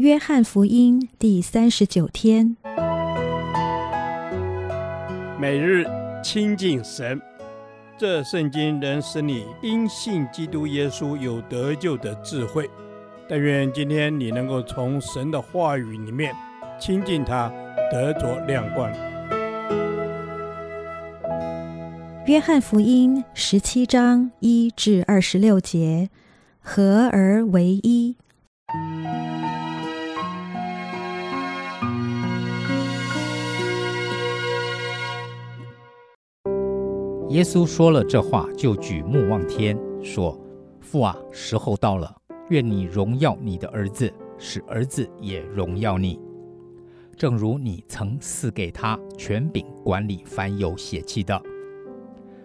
约翰福音第三十九天，每日亲近神，这圣经能使你因信基督耶稣有得救的智慧。但愿今天你能够从神的话语里面亲近他，得着亮光。约翰福音十七章一至二十六节，合而为一。耶稣说了这话，就举目望天，说：“父啊，时候到了，愿你荣耀你的儿子，使儿子也荣耀你，正如你曾赐给他权柄管理凡有血气的，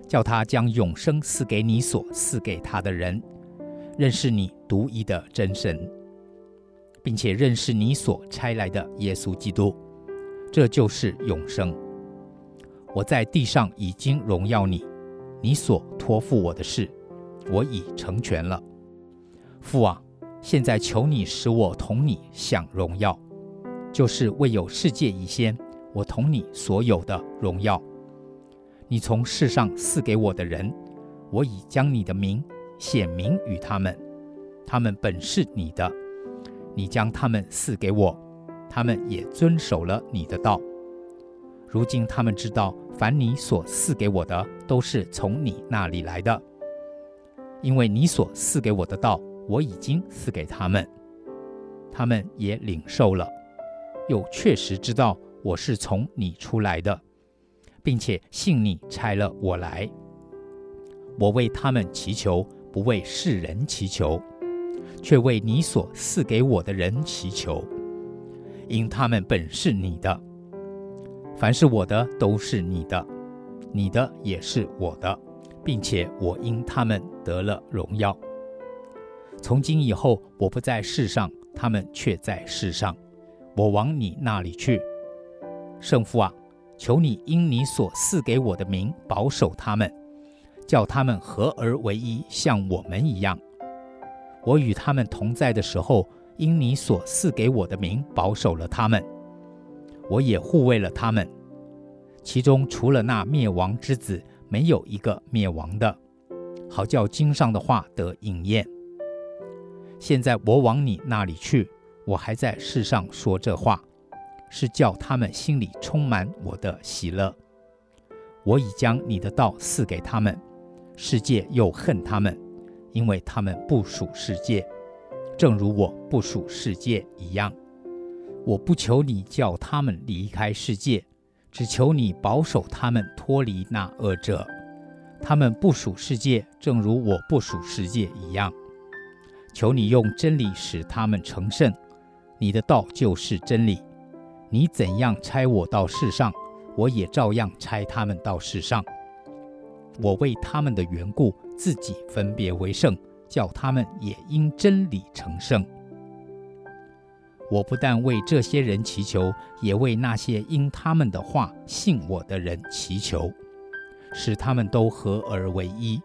叫他将永生赐给你所赐给他的人，认识你独一的真神，并且认识你所差来的耶稣基督，这就是永生。”我在地上已经荣耀你，你所托付我的事，我已成全了。父啊，现在求你使我同你享荣耀，就是未有世界以先，我同你所有的荣耀。你从世上赐给我的人，我已将你的名显明与他们，他们本是你的，你将他们赐给我，他们也遵守了你的道。如今他们知道，凡你所赐给我的，都是从你那里来的。因为你所赐给我的道，我已经赐给他们，他们也领受了，又确实知道我是从你出来的，并且信你差了我来。我为他们祈求，不为世人祈求，却为你所赐给我的人祈求，因他们本是你的。凡是我的都是你的，你的也是我的，并且我因他们得了荣耀。从今以后，我不在世上，他们却在世上。我往你那里去，圣父啊，求你因你所赐给我的名保守他们，叫他们合而为一，像我们一样。我与他们同在的时候，因你所赐给我的名保守了他们。我也护卫了他们，其中除了那灭亡之子，没有一个灭亡的，好叫经上的话得应验。现在我往你那里去，我还在世上说这话，是叫他们心里充满我的喜乐。我已将你的道赐给他们，世界又恨他们，因为他们不属世界，正如我不属世界一样。我不求你叫他们离开世界，只求你保守他们脱离那恶者。他们不属世界，正如我不属世界一样。求你用真理使他们成圣。你的道就是真理。你怎样差我到世上，我也照样差他们到世上。我为他们的缘故，自己分别为圣，叫他们也因真理成圣。我不但为这些人祈求，也为那些因他们的话信我的人祈求，使他们都合而为一，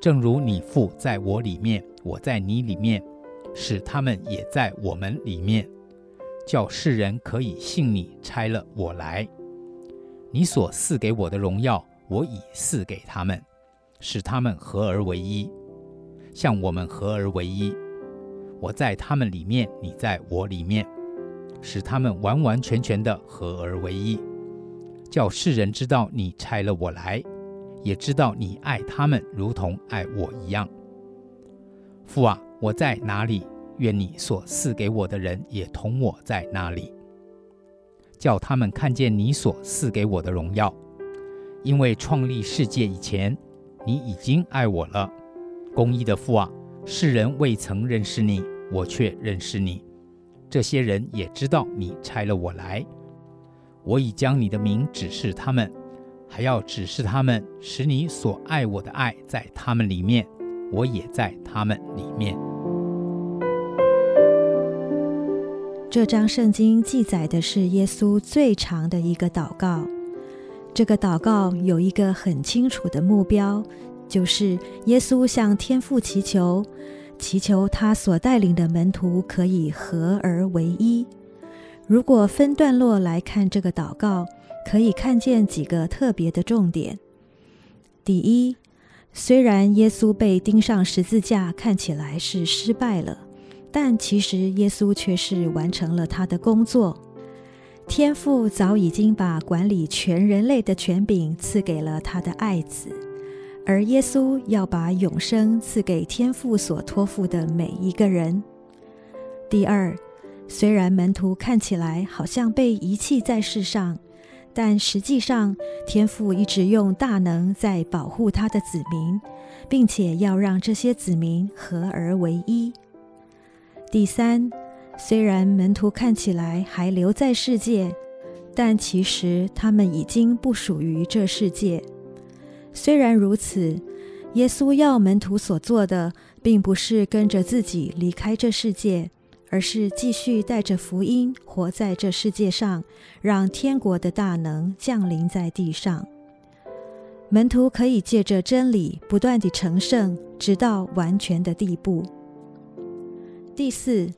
正如你父在我里面，我在你里面，使他们也在我们里面，叫世人可以信你差了我来。你所赐给我的荣耀，我已赐给他们，使他们合而为一，像我们合而为一。我在他们里面，你在我里面，使他们完完全全的合而为一，叫世人知道你差了我来，也知道你爱他们如同爱我一样。父啊，我在哪里，愿你所赐给我的人也同我在那里，叫他们看见你所赐给我的荣耀。因为创立世界以前，你已经爱我了。公义的父啊！世人未曾认识你，我却认识你。这些人也知道你差了我来。我已将你的名指示他们，还要指示他们，使你所爱我的爱在他们里面，我也在他们里面。这张圣经记载的是耶稣最长的一个祷告。这个祷告有一个很清楚的目标。就是耶稣向天父祈求，祈求他所带领的门徒可以合而为一。如果分段落来看这个祷告，可以看见几个特别的重点。第一，虽然耶稣被钉上十字架看起来是失败了，但其实耶稣却是完成了他的工作。天父早已经把管理全人类的权柄赐给了他的爱子。而耶稣要把永生赐给天父所托付的每一个人。第二，虽然门徒看起来好像被遗弃在世上，但实际上天父一直用大能在保护他的子民，并且要让这些子民合而为一。第三，虽然门徒看起来还留在世界，但其实他们已经不属于这世界。虽然如此，耶稣要门徒所做的，并不是跟着自己离开这世界，而是继续带着福音活在这世界上，让天国的大能降临在地上。门徒可以借着真理不断地成圣，直到完全的地步。第四，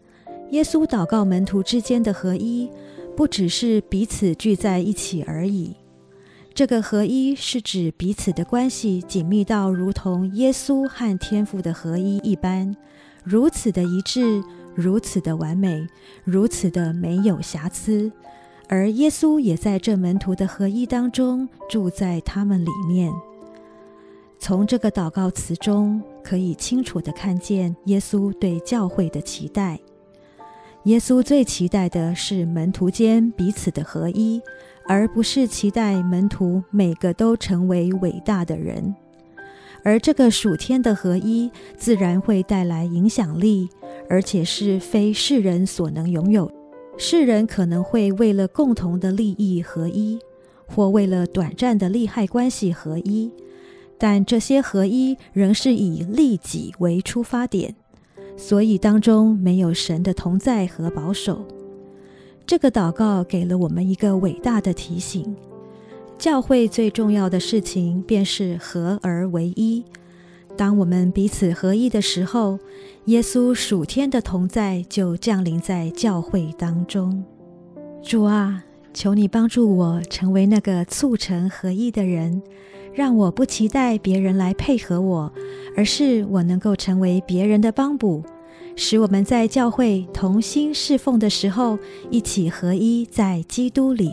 耶稣祷告门徒之间的合一，不只是彼此聚在一起而已。这个合一是指彼此的关系紧密到如同耶稣和天父的合一一般，如此的一致，如此的完美，如此的没有瑕疵。而耶稣也在这门徒的合一当中住在他们里面。从这个祷告词中，可以清楚地看见耶稣对教会的期待。耶稣最期待的是门徒间彼此的合一。而不是期待门徒每个都成为伟大的人，而这个属天的合一自然会带来影响力，而且是非世人所能拥有。世人可能会为了共同的利益合一，或为了短暂的利害关系合一，但这些合一仍是以利己为出发点，所以当中没有神的同在和保守。这个祷告给了我们一个伟大的提醒：教会最重要的事情便是合而为一。当我们彼此合一的时候，耶稣属天的同在就降临在教会当中。主啊，求你帮助我成为那个促成合一的人，让我不期待别人来配合我，而是我能够成为别人的帮补。使我们在教会同心侍奉的时候，一起合一在基督里。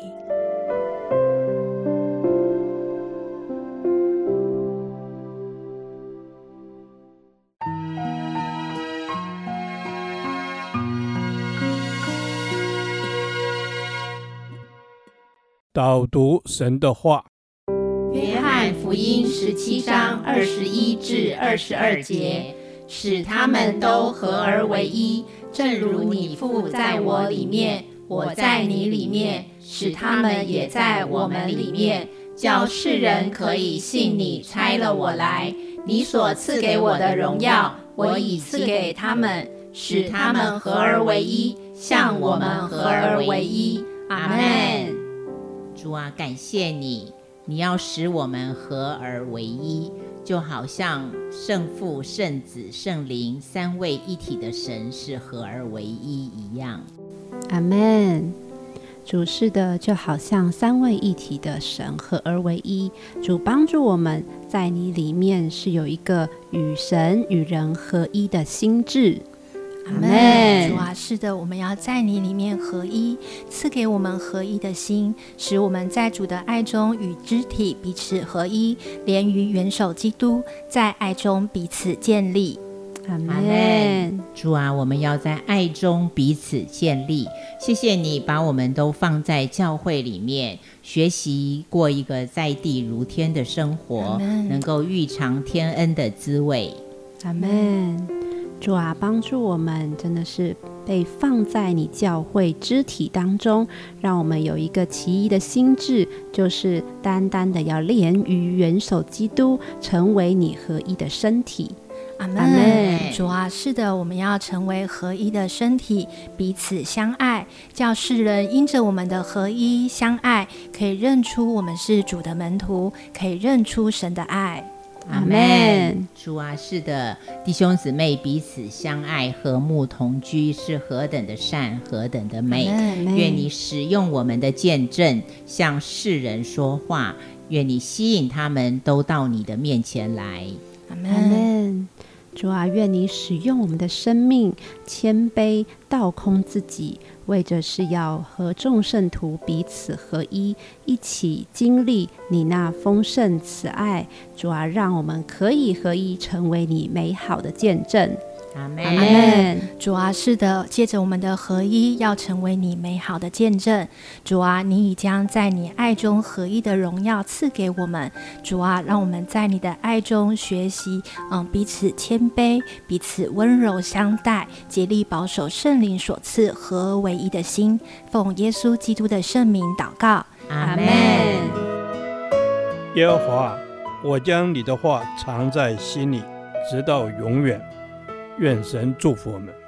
导读神的话，《约翰福音》十七章二十一至二十二节。使他们都合而为一，正如你父在我里面，我在你里面，使他们也在我们里面，叫世人可以信你差了我来。你所赐给我的荣耀，我已赐给他们，使他们合而为一，像我们合而为一。阿门。主啊，感谢你，你要使我们合而为一。就好像圣父、圣子、圣灵三位一体的神是合而为一一样。阿门。主是的，就好像三位一体的神合而为一。主帮助我们在你里面是有一个与神与人合一的心智。阿门。主啊，是的，我们要在你里面合一，赐给我们合一的心，使我们在主的爱中与肢体彼此合一，连于元首基督，在爱中彼此建立。阿门。主啊，我们要在爱中彼此建立。谢谢你把我们都放在教会里面，学习过一个在地如天的生活，能够预尝天恩的滋味。阿门。主啊，帮助我们，真的是被放在你教会肢体当中，让我们有一个奇异的心智，就是单单的要连于元首基督，成为你合一的身体。阿门。主啊，是的，我们要成为合一的身体，彼此相爱，叫世人因着我们的合一相爱，可以认出我们是主的门徒，可以认出神的爱。阿门。主啊，是的，弟兄姊妹彼此相爱，和睦同居，是何等的善，何等的美。愿你使用我们的见证，向世人说话。愿你吸引他们都到你的面前来。阿门。主啊，愿你使用我们的生命，谦卑倒空自己。为着是要和众圣徒彼此合一，一起经历你那丰盛慈爱。主啊，让我们可以合一，成为你美好的见证。阿门。主啊，是的，借着我们的合一，要成为你美好的见证。主啊，你已将在你爱中合一的荣耀赐给我们。主啊，让我们在你的爱中学习，嗯，彼此谦卑，彼此温柔相待，竭力保守圣灵所赐合而为一的心。奉耶稣基督的圣名祷告。阿门。耶和华，我将你的话藏在心里，直到永远。愿神祝福我们。